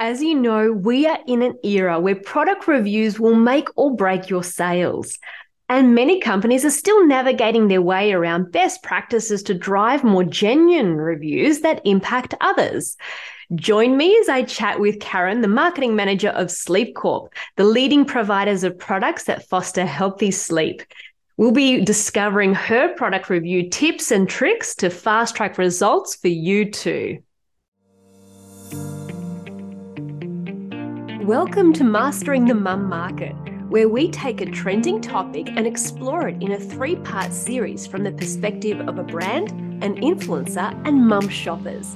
As you know, we are in an era where product reviews will make or break your sales. And many companies are still navigating their way around best practices to drive more genuine reviews that impact others. Join me as I chat with Karen, the marketing manager of Sleep Corp, the leading providers of products that foster healthy sleep. We'll be discovering her product review tips and tricks to fast track results for you too. Welcome to Mastering the Mum Market, where we take a trending topic and explore it in a three part series from the perspective of a brand, an influencer, and mum shoppers.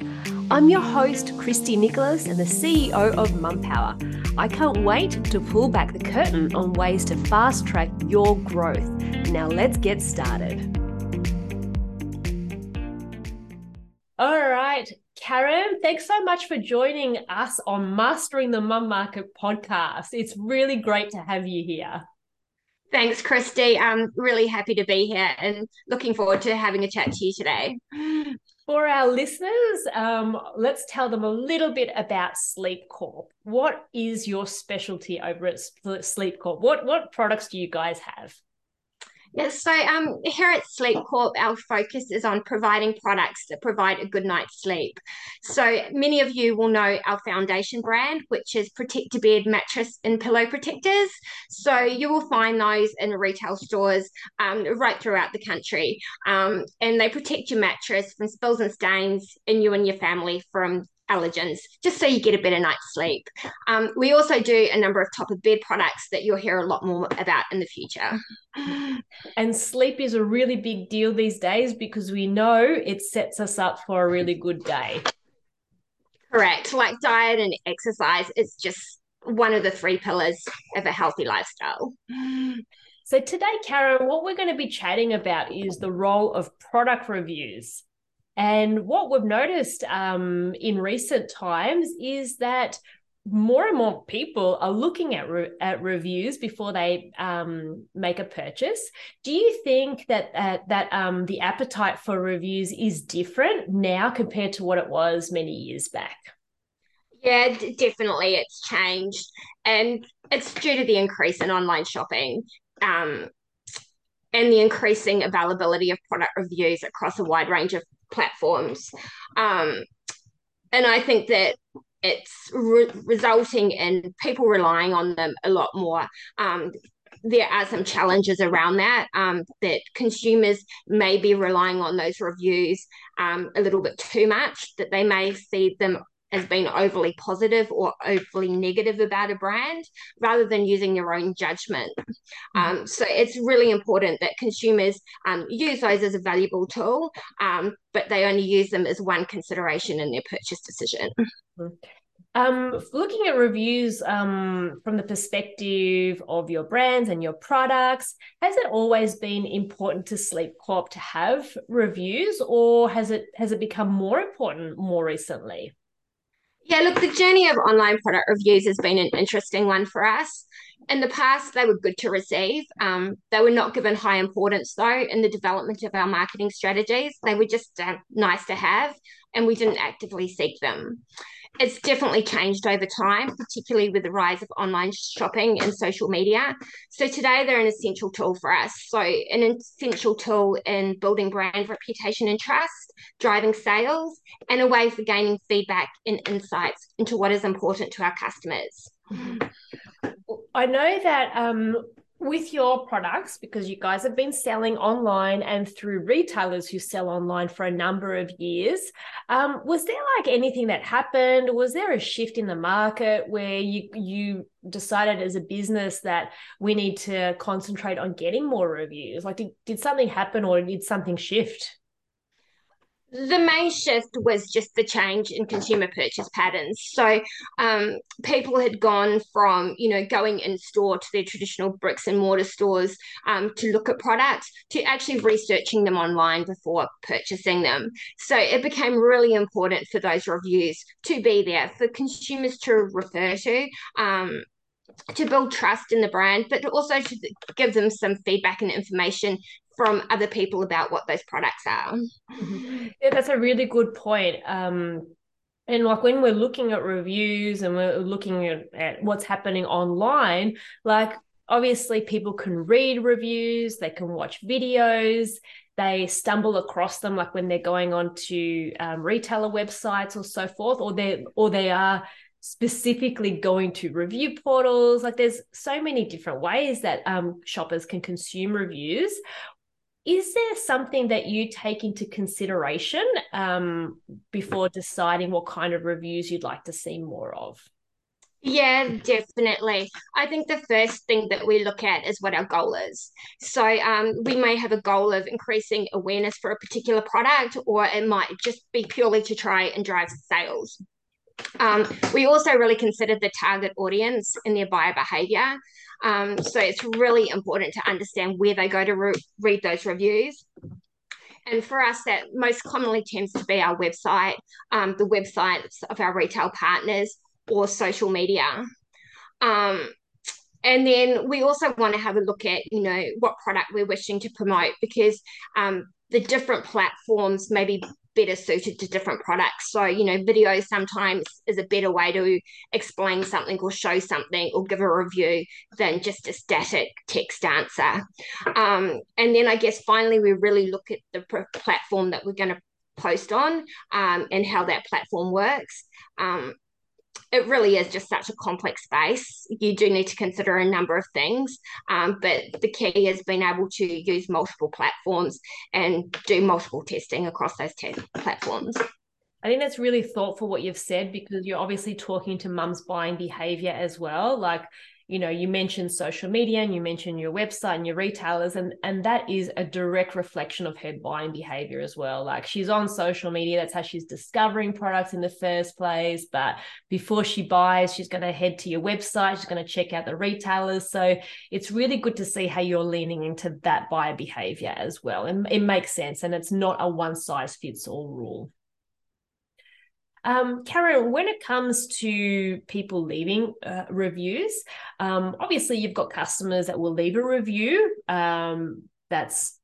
I'm your host, Christy Nicholas, and the CEO of Mum Power. I can't wait to pull back the curtain on ways to fast track your growth. Now, let's get started. Karen, thanks so much for joining us on Mastering the Mum Market podcast. It's really great to have you here. Thanks, Christy. I'm really happy to be here and looking forward to having a chat to you today. For our listeners, um, let's tell them a little bit about Sleep Corp. What is your specialty over at Sleep Corp? What what products do you guys have? Yes, so um, here at Sleep Corp, our focus is on providing products that provide a good night's sleep. So many of you will know our foundation brand, which is Protect Bed mattress and pillow protectors. So you will find those in retail stores um, right throughout the country, um, and they protect your mattress from spills and stains, and you and your family from allergens, just so you get a better night's sleep. Um, we also do a number of top of bed products that you'll hear a lot more about in the future. And sleep is a really big deal these days because we know it sets us up for a really good day. Correct. Like diet and exercise, is just one of the three pillars of a healthy lifestyle. So, today, Karen, what we're going to be chatting about is the role of product reviews. And what we've noticed um, in recent times is that more and more people are looking at, re- at reviews before they um, make a purchase. Do you think that uh, that um, the appetite for reviews is different now compared to what it was many years back? Yeah, definitely, it's changed, and it's due to the increase in online shopping. Um, and the increasing availability of product reviews across a wide range of platforms. Um, and I think that it's re- resulting in people relying on them a lot more. Um, there are some challenges around that um, that consumers may be relying on those reviews um, a little bit too much that they may see them as being overly positive or overly negative about a brand rather than using your own judgment. Mm-hmm. Um, so it's really important that consumers um, use those as a valuable tool, um, but they only use them as one consideration in their purchase decision. Mm-hmm. Um, looking at reviews um, from the perspective of your brands and your products, has it always been important to Sleep Corp to have reviews, or has it has it become more important more recently? Yeah, look, the journey of online product reviews has been an interesting one for us. In the past, they were good to receive. Um, they were not given high importance, though, in the development of our marketing strategies. They were just uh, nice to have, and we didn't actively seek them it's definitely changed over time, particularly with the rise of online shopping and social media. So today they're an essential tool for us. So an essential tool in building brand reputation and trust, driving sales, and a way for gaining feedback and insights into what is important to our customers. I know that um, with your products because you guys have been selling online and through retailers who sell online for a number of years um, was there like anything that happened? Was there a shift in the market where you you decided as a business that we need to concentrate on getting more reviews? Like did, did something happen or did something shift the main shift was just the change in consumer purchase patterns. So um, people had gone from, you know, going in store to their traditional bricks and mortar stores um, to look at products to actually researching them online before purchasing them. So it became really important for those reviews to be there for consumers to refer to. Um, to build trust in the brand, but also to give them some feedback and information from other people about what those products are. Yeah, that's a really good point. Um, And like when we're looking at reviews and we're looking at, at what's happening online, like obviously people can read reviews, they can watch videos, they stumble across them like when they're going on to um, retailer websites or so forth, or they or they are specifically going to review portals. Like there's so many different ways that um, shoppers can consume reviews. Is there something that you take into consideration um, before deciding what kind of reviews you'd like to see more of? Yeah, definitely. I think the first thing that we look at is what our goal is. So um, we may have a goal of increasing awareness for a particular product, or it might just be purely to try and drive sales. Um, we also really consider the target audience and their buyer behavior. Um, so it's really important to understand where they go to re- read those reviews. And for us, that most commonly tends to be our website, um, the websites of our retail partners, or social media. Um, and then we also want to have a look at, you know, what product we're wishing to promote because um, the different platforms may be better suited to different products. So, you know, video sometimes is a better way to explain something or show something or give a review than just a static text answer. Um, and then I guess finally, we really look at the platform that we're going to post on um, and how that platform works. Um, it really is just such a complex space. You do need to consider a number of things, um, but the key is being able to use multiple platforms and do multiple testing across those te- platforms. I think that's really thoughtful what you've said because you're obviously talking to mum's buying behavior as well. Like you know you mentioned social media and you mentioned your website and your retailers and and that is a direct reflection of her buying behavior as well. Like she's on social media that's how she's discovering products in the first place but before she buys she's going to head to your website she's going to check out the retailers. So it's really good to see how you're leaning into that buyer behavior as well. And it makes sense and it's not a one size fits all rule um, Karen, when it comes to people leaving uh, reviews, um, obviously you've got customers that will leave a review. Um, that's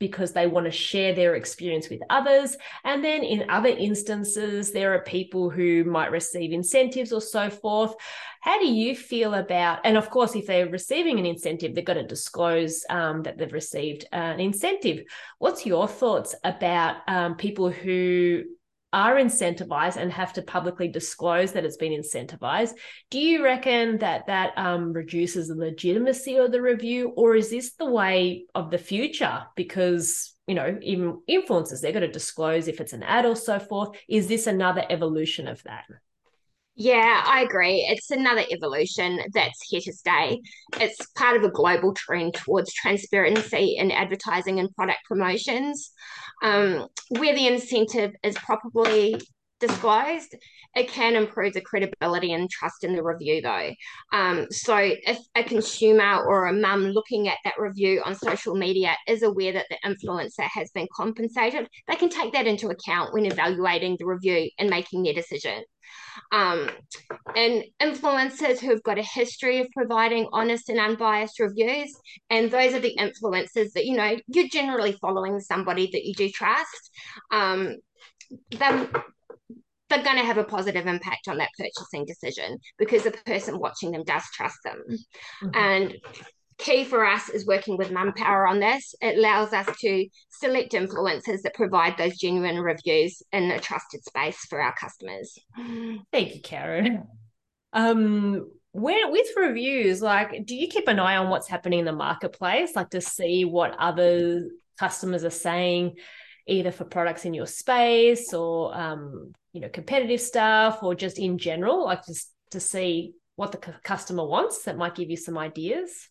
because they want to share their experience with others. And then in other instances, there are people who might receive incentives or so forth. How do you feel about, and of course, if they're receiving an incentive, they've got to disclose um, that they've received an incentive. What's your thoughts about um, people who are incentivized and have to publicly disclose that it's been incentivized. Do you reckon that that um, reduces the legitimacy of the review, or is this the way of the future? Because you know, even influencers, they're going to disclose if it's an ad or so forth. Is this another evolution of that? Yeah, I agree. It's another evolution that's here to stay. It's part of a global trend towards transparency in advertising and product promotions. Um, where the incentive is properly disclosed, it can improve the credibility and trust in the review, though. Um, so, if a consumer or a mum looking at that review on social media is aware that the influencer has been compensated, they can take that into account when evaluating the review and making their decision. Um, and influencers who've got a history of providing honest and unbiased reviews. And those are the influencers that, you know, you're generally following somebody that you do trust. Um, they're going to have a positive impact on that purchasing decision because the person watching them does trust them. Mm-hmm. And key for us is working with Mumpower on this. It allows us to select influencers that provide those genuine reviews in a trusted space for our customers. Thank you, Karen. Um, when with reviews, like, do you keep an eye on what's happening in the marketplace, like to see what other customers are saying, either for products in your space or um, you know, competitive stuff, or just in general, like just to see what the customer wants that might give you some ideas?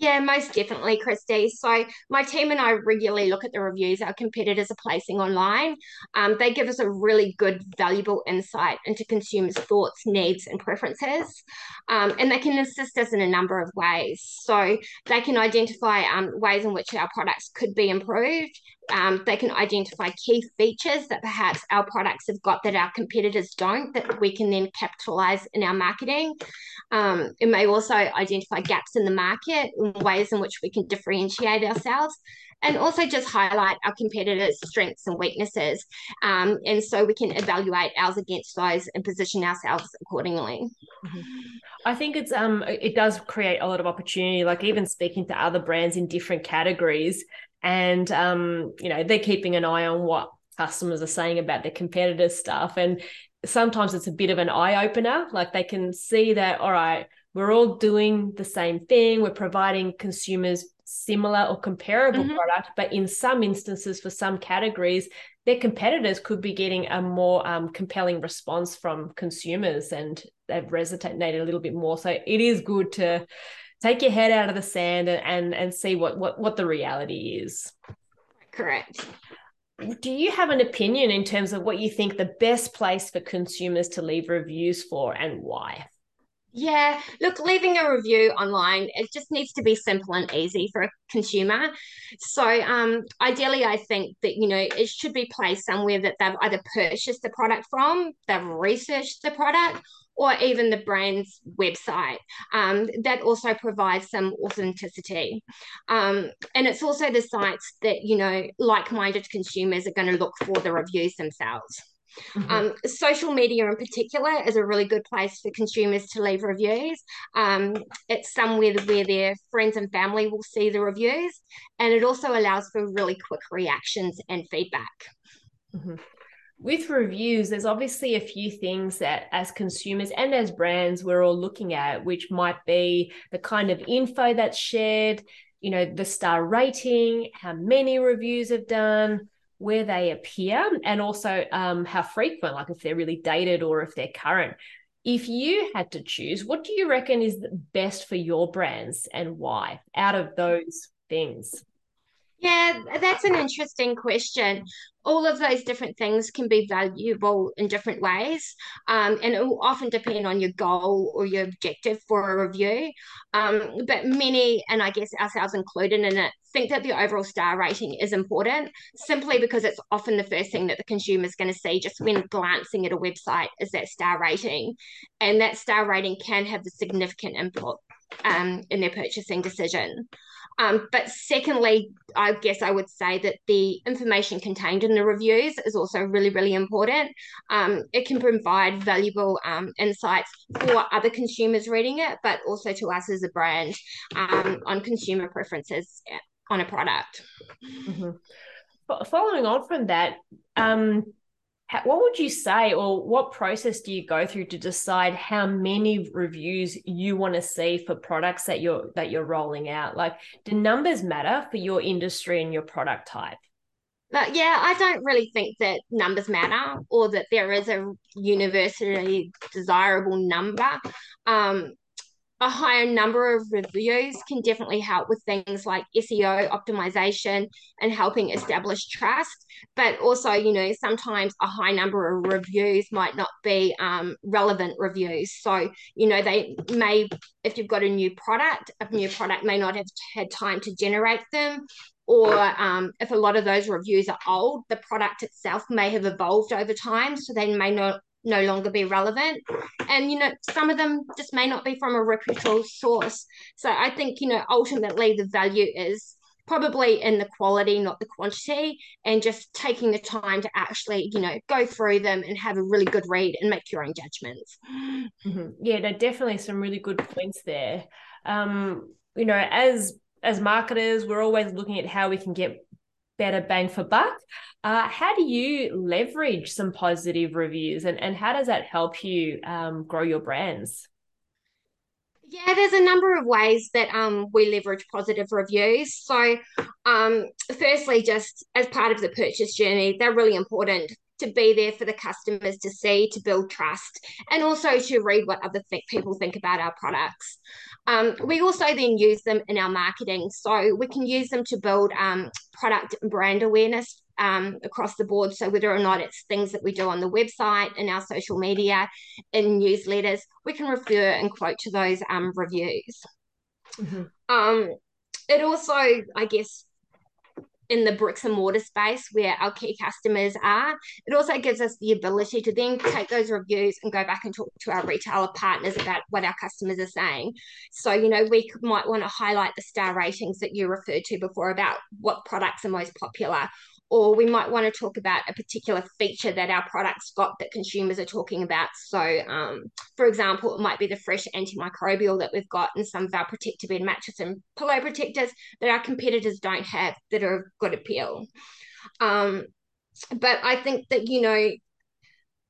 Yeah, most definitely, Christy. So my team and I regularly look at the reviews our competitors are placing online. Um, they give us a really good, valuable insight into consumers' thoughts, needs, and preferences, um, and they can assist us in a number of ways. So they can identify um, ways in which our products could be improved. Um, they can identify key features that perhaps our products have got that our competitors don't, that we can then capitalize in our marketing. Um, it may also identify gaps in the market and ways in which we can differentiate ourselves. and also just highlight our competitors' strengths and weaknesses. Um, and so we can evaluate ours against those and position ourselves accordingly. Mm-hmm. I think it's um it does create a lot of opportunity, like even speaking to other brands in different categories. And um, you know, they're keeping an eye on what customers are saying about their competitors' stuff. And sometimes it's a bit of an eye opener. Like they can see that, all right, we're all doing the same thing. We're providing consumers similar or comparable mm-hmm. product, but in some instances, for some categories, their competitors could be getting a more um, compelling response from consumers, and they've resonated a little bit more. So it is good to take your head out of the sand and and, and see what what what the reality is. Correct. Do you have an opinion in terms of what you think the best place for consumers to leave reviews for and why? Yeah, look, leaving a review online, it just needs to be simple and easy for a consumer. So, um, ideally, I think that, you know, it should be placed somewhere that they've either purchased the product from, they've researched the product, or even the brand's website. Um, that also provides some authenticity. Um, and it's also the sites that, you know, like minded consumers are going to look for the reviews themselves. Mm-hmm. Um, social media in particular is a really good place for consumers to leave reviews. Um, it's somewhere where their friends and family will see the reviews, and it also allows for really quick reactions and feedback. Mm-hmm. With reviews, there's obviously a few things that, as consumers and as brands, we're all looking at, which might be the kind of info that's shared, you know, the star rating, how many reviews have done, where they appear and also um, how frequent, like if they're really dated or if they're current. If you had to choose, what do you reckon is best for your brands and why out of those things? Yeah, that's an interesting question. All of those different things can be valuable in different ways, um, and it will often depend on your goal or your objective for a review. Um, but many, and I guess ourselves included in it, think that the overall star rating is important simply because it's often the first thing that the consumer is going to see just when glancing at a website is that star rating, and that star rating can have a significant input um, in their purchasing decision. Um, but secondly, I guess I would say that the information contained in the reviews is also really, really important. Um, it can provide valuable um, insights for other consumers reading it, but also to us as a brand um, on consumer preferences on a product. Mm-hmm. Following on from that, um, what would you say or what process do you go through to decide how many reviews you want to see for products that you're that you're rolling out? Like do numbers matter for your industry and your product type? But yeah i don't really think that numbers matter or that there is a universally desirable number. Um, a higher number of reviews can definitely help with things like SEO optimization and helping establish trust. But also, you know, sometimes a high number of reviews might not be um, relevant reviews. So, you know, they may, if you've got a new product, a new product may not have had time to generate them. Or um, if a lot of those reviews are old, the product itself may have evolved over time. So they may not no longer be relevant. And, you know, some of them just may not be from a reputable source. So I think, you know, ultimately the value is probably in the quality, not the quantity, and just taking the time to actually, you know, go through them and have a really good read and make your own judgments. Mm-hmm. Yeah, no, definitely some really good points there. Um, you know, as as marketers, we're always looking at how we can get better bang for buck. Uh, how do you leverage some positive reviews and, and how does that help you um, grow your brands? Yeah, there's a number of ways that um, we leverage positive reviews. So, um, firstly, just as part of the purchase journey, they're really important to be there for the customers to see, to build trust, and also to read what other th- people think about our products. Um, we also then use them in our marketing. So we can use them to build um, product brand awareness um, across the board. So whether or not it's things that we do on the website, in our social media, in newsletters, we can refer and quote to those um, reviews. Mm-hmm. Um, it also, I guess, in the bricks and mortar space where our key customers are. It also gives us the ability to then take those reviews and go back and talk to our retailer partners about what our customers are saying. So, you know, we might want to highlight the star ratings that you referred to before about what products are most popular or we might want to talk about a particular feature that our products got that consumers are talking about. So, um, for example, it might be the fresh antimicrobial that we've got in some of our Protect-A-Bed mattress and pillow protectors that our competitors don't have that are of good appeal. Um, but I think that, you know,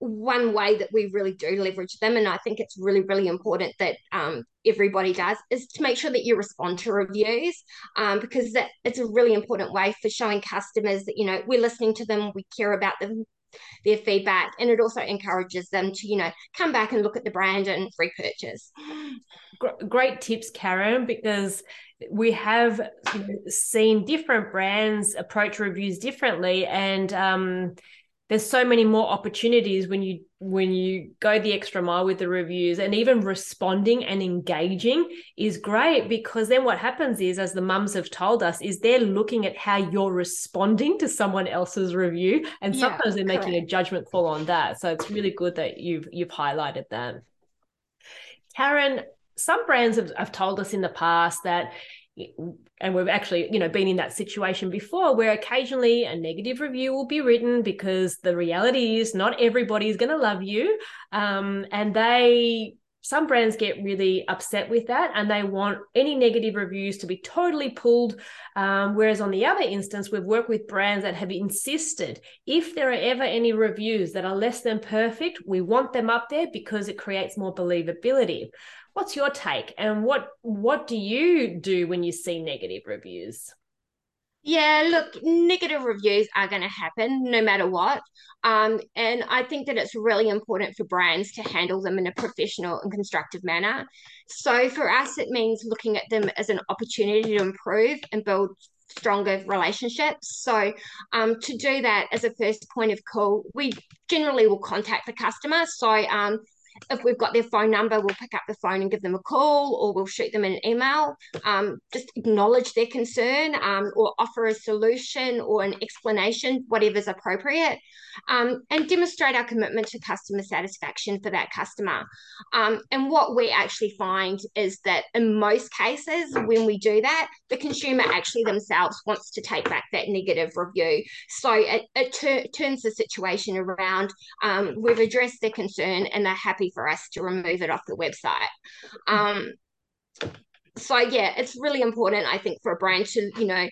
one way that we really do leverage them, and I think it's really, really important that um, everybody does, is to make sure that you respond to reviews um, because that it's a really important way for showing customers that you know we're listening to them, we care about them, their feedback, and it also encourages them to you know come back and look at the brand and repurchase. Great tips, Karen, because we have seen different brands approach reviews differently, and um, there's so many more opportunities when you when you go the extra mile with the reviews and even responding and engaging is great because then what happens is as the mums have told us is they're looking at how you're responding to someone else's review and yeah, sometimes they're making correct. a judgment call on that so it's really good that you've you've highlighted that karen some brands have, have told us in the past that and we've actually you know been in that situation before where occasionally a negative review will be written because the reality is not everybody is going to love you. Um, and they some brands get really upset with that and they want any negative reviews to be totally pulled. Um, whereas on the other instance we've worked with brands that have insisted if there are ever any reviews that are less than perfect we want them up there because it creates more believability what's your take and what what do you do when you see negative reviews yeah, look, negative reviews are going to happen no matter what. Um, and I think that it's really important for brands to handle them in a professional and constructive manner. So for us, it means looking at them as an opportunity to improve and build stronger relationships. So um, to do that as a first point of call, we generally will contact the customer. So um, if we've got their phone number, we'll pick up the phone and give them a call, or we'll shoot them an email. Um, just acknowledge their concern, um, or offer a solution or an explanation, whatever's appropriate, um, and demonstrate our commitment to customer satisfaction for that customer. Um, and what we actually find is that in most cases, when we do that, the consumer actually themselves wants to take back that negative review. So it, it turns the situation around. Um, we've addressed their concern, and they're happy for us to remove it off the website. Um, so yeah, it's really important, I think, for a brand to, you know,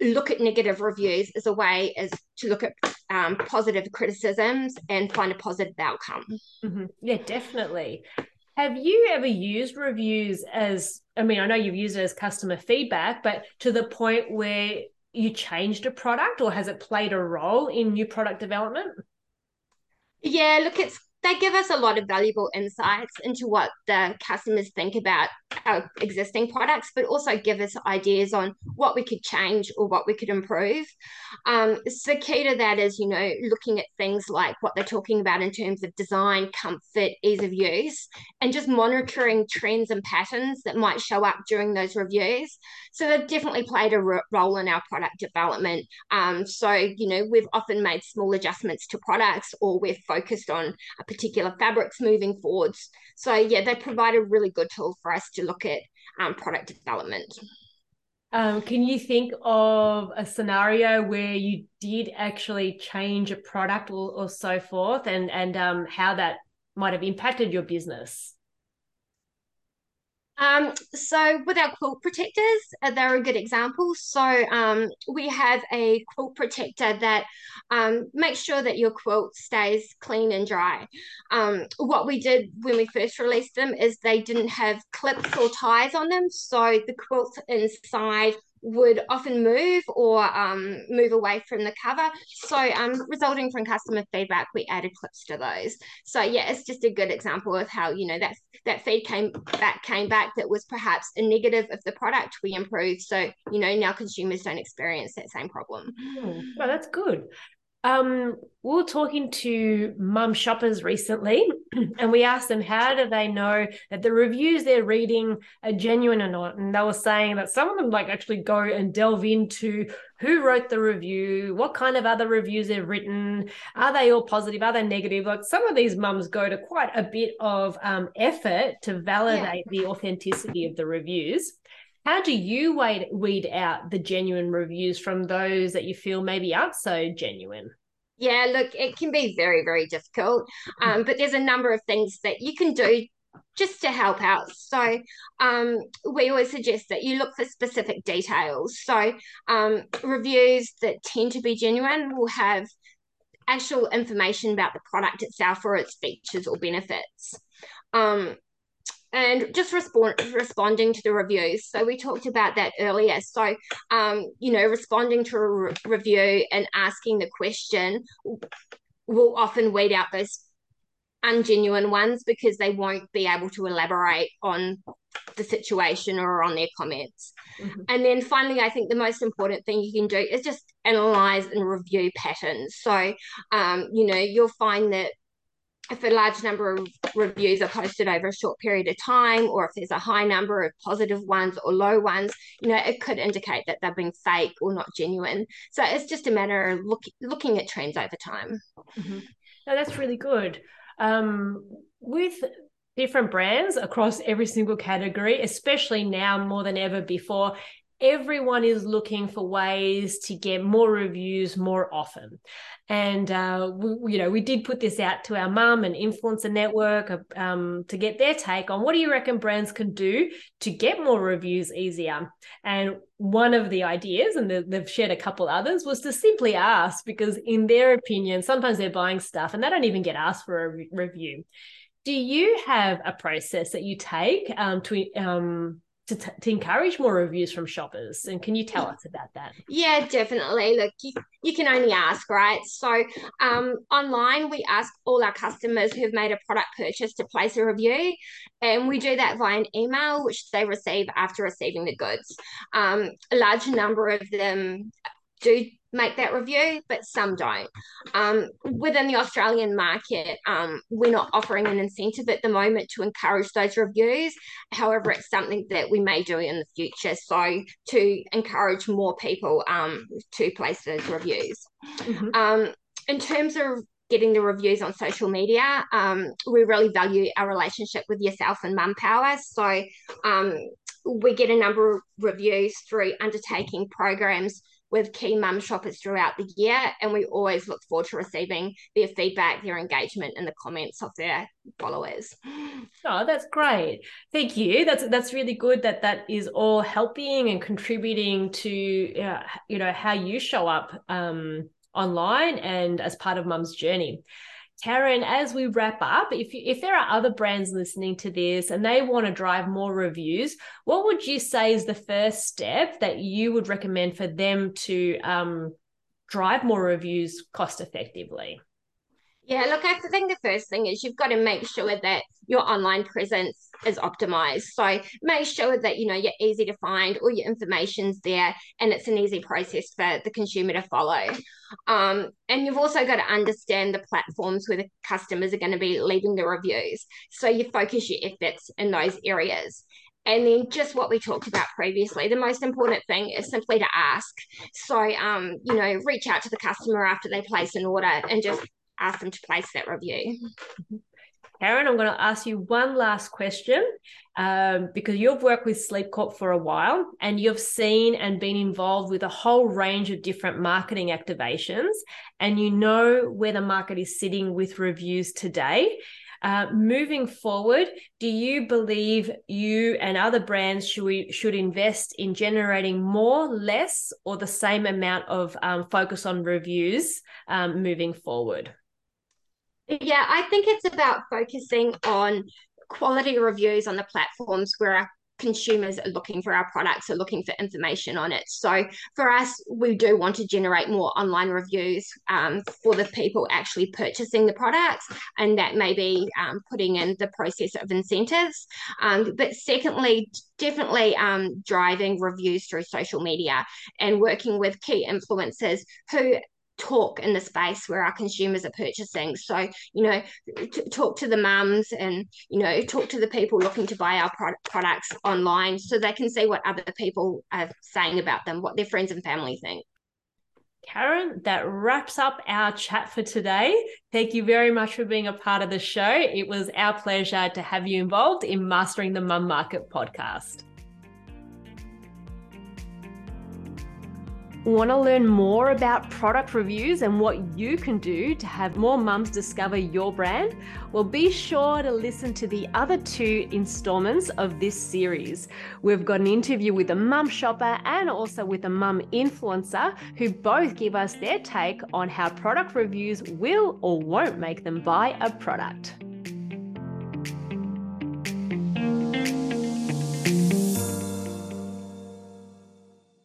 look at negative reviews as a way as to look at um, positive criticisms and find a positive outcome. Mm-hmm. Yeah, definitely. Have you ever used reviews as, I mean, I know you've used it as customer feedback, but to the point where you changed a product or has it played a role in new product development? Yeah, look, it's they give us a lot of valuable insights into what the customers think about our existing products, but also give us ideas on what we could change or what we could improve. Um, so key to that is, you know, looking at things like what they're talking about in terms of design, comfort, ease of use, and just monitoring trends and patterns that might show up during those reviews. So they've definitely played a role in our product development. Um, so, you know, we've often made small adjustments to products or we've focused on a particular fabrics moving forwards. So yeah, they provide a really good tool for us to look at um, product development. Um, can you think of a scenario where you did actually change a product or, or so forth, and and um, how that might have impacted your business? Um, so with our quilt protectors, uh, they're a good example. So um, we have a quilt protector that um, makes sure that your quilt stays clean and dry. Um, what we did when we first released them is they didn't have clips or ties on them. So the quilt inside would often move or um, move away from the cover. So, um, resulting from customer feedback, we added clips to those. So, yeah, it's just a good example of how you know that that feed came back came back that was perhaps a negative of the product we improved. So, you know, now consumers don't experience that same problem. Oh, well, that's good. Um, we were talking to mum shoppers recently, and we asked them how do they know that the reviews they're reading are genuine or not. And they were saying that some of them like actually go and delve into who wrote the review, what kind of other reviews they've written, are they all positive, are they negative? Like some of these mums go to quite a bit of um, effort to validate yeah. the authenticity of the reviews. How do you weed, weed out the genuine reviews from those that you feel maybe aren't so genuine? Yeah, look, it can be very, very difficult. Um, but there's a number of things that you can do just to help out. So um, we always suggest that you look for specific details. So um, reviews that tend to be genuine will have actual information about the product itself or its features or benefits. Um, and just respond, responding to the reviews. So we talked about that earlier. So, um, you know, responding to a re- review and asking the question will often weed out those ungenuine ones because they won't be able to elaborate on the situation or on their comments. Mm-hmm. And then finally, I think the most important thing you can do is just analyze and review patterns. So, um, you know, you'll find that if a large number of reviews are posted over a short period of time, or if there's a high number of positive ones or low ones, you know, it could indicate that they're being fake or not genuine. So it's just a matter of look, looking at trends over time. Mm-hmm. No, that's really good. Um, with different brands across every single category, especially now more than ever before, everyone is looking for ways to get more reviews more often. And uh, we, you know we did put this out to our mum and influencer network um, to get their take on what do you reckon brands can do to get more reviews easier. And one of the ideas and they've shared a couple others was to simply ask because in their opinion sometimes they're buying stuff and they don't even get asked for a re- review. Do you have a process that you take um, to um, to, t- to encourage more reviews from shoppers and can you tell us about that? Yeah definitely. Look you, you can only ask right? So um, online we ask all our customers who've made a product purchase to place a review and we do that via an email which they receive after receiving the goods. Um, a large number of them do make that review, but some don't. Um, within the Australian market, um, we're not offering an incentive at the moment to encourage those reviews. However, it's something that we may do in the future. So to encourage more people um, to place those reviews. Mm-hmm. Um, in terms of getting the reviews on social media, um, we really value our relationship with yourself and Mum Power. So um, we get a number of reviews through undertaking programs with key mum shoppers throughout the year. And we always look forward to receiving their feedback, their engagement, and the comments of their followers. Oh, that's great. Thank you. That's that's really good that that is all helping and contributing to uh, you know how you show up um, online and as part of mum's journey. Karen, as we wrap up, if if there are other brands listening to this and they want to drive more reviews, what would you say is the first step that you would recommend for them to um, drive more reviews cost effectively? Yeah, look, I think the first thing is you've got to make sure that your online presence is optimized. So make sure that you know you're easy to find, all your information's there, and it's an easy process for the consumer to follow. Um, and you've also got to understand the platforms where the customers are going to be leaving the reviews. So you focus your efforts in those areas. And then just what we talked about previously, the most important thing is simply to ask. So, um, you know, reach out to the customer after they place an order and just ask them to place that review. Karen, I'm going to ask you one last question um, because you've worked with Sleep Corp for a while and you've seen and been involved with a whole range of different marketing activations, and you know where the market is sitting with reviews today. Uh, moving forward, do you believe you and other brands should we, should invest in generating more, less, or the same amount of um, focus on reviews um, moving forward? Yeah, I think it's about focusing on quality reviews on the platforms where our consumers are looking for our products, are looking for information on it. So for us, we do want to generate more online reviews um, for the people actually purchasing the products, and that may be um, putting in the process of incentives. Um, but secondly, definitely um, driving reviews through social media and working with key influencers who talk in the space where our consumers are purchasing. So, you know, t- talk to the mums and, you know, talk to the people looking to buy our pro- products online so they can see what other people are saying about them, what their friends and family think. Karen, that wraps up our chat for today. Thank you very much for being a part of the show. It was our pleasure to have you involved in Mastering the Mum Market podcast. Want to learn more about product reviews and what you can do to have more mums discover your brand? Well, be sure to listen to the other two installments of this series. We've got an interview with a mum shopper and also with a mum influencer who both give us their take on how product reviews will or won't make them buy a product.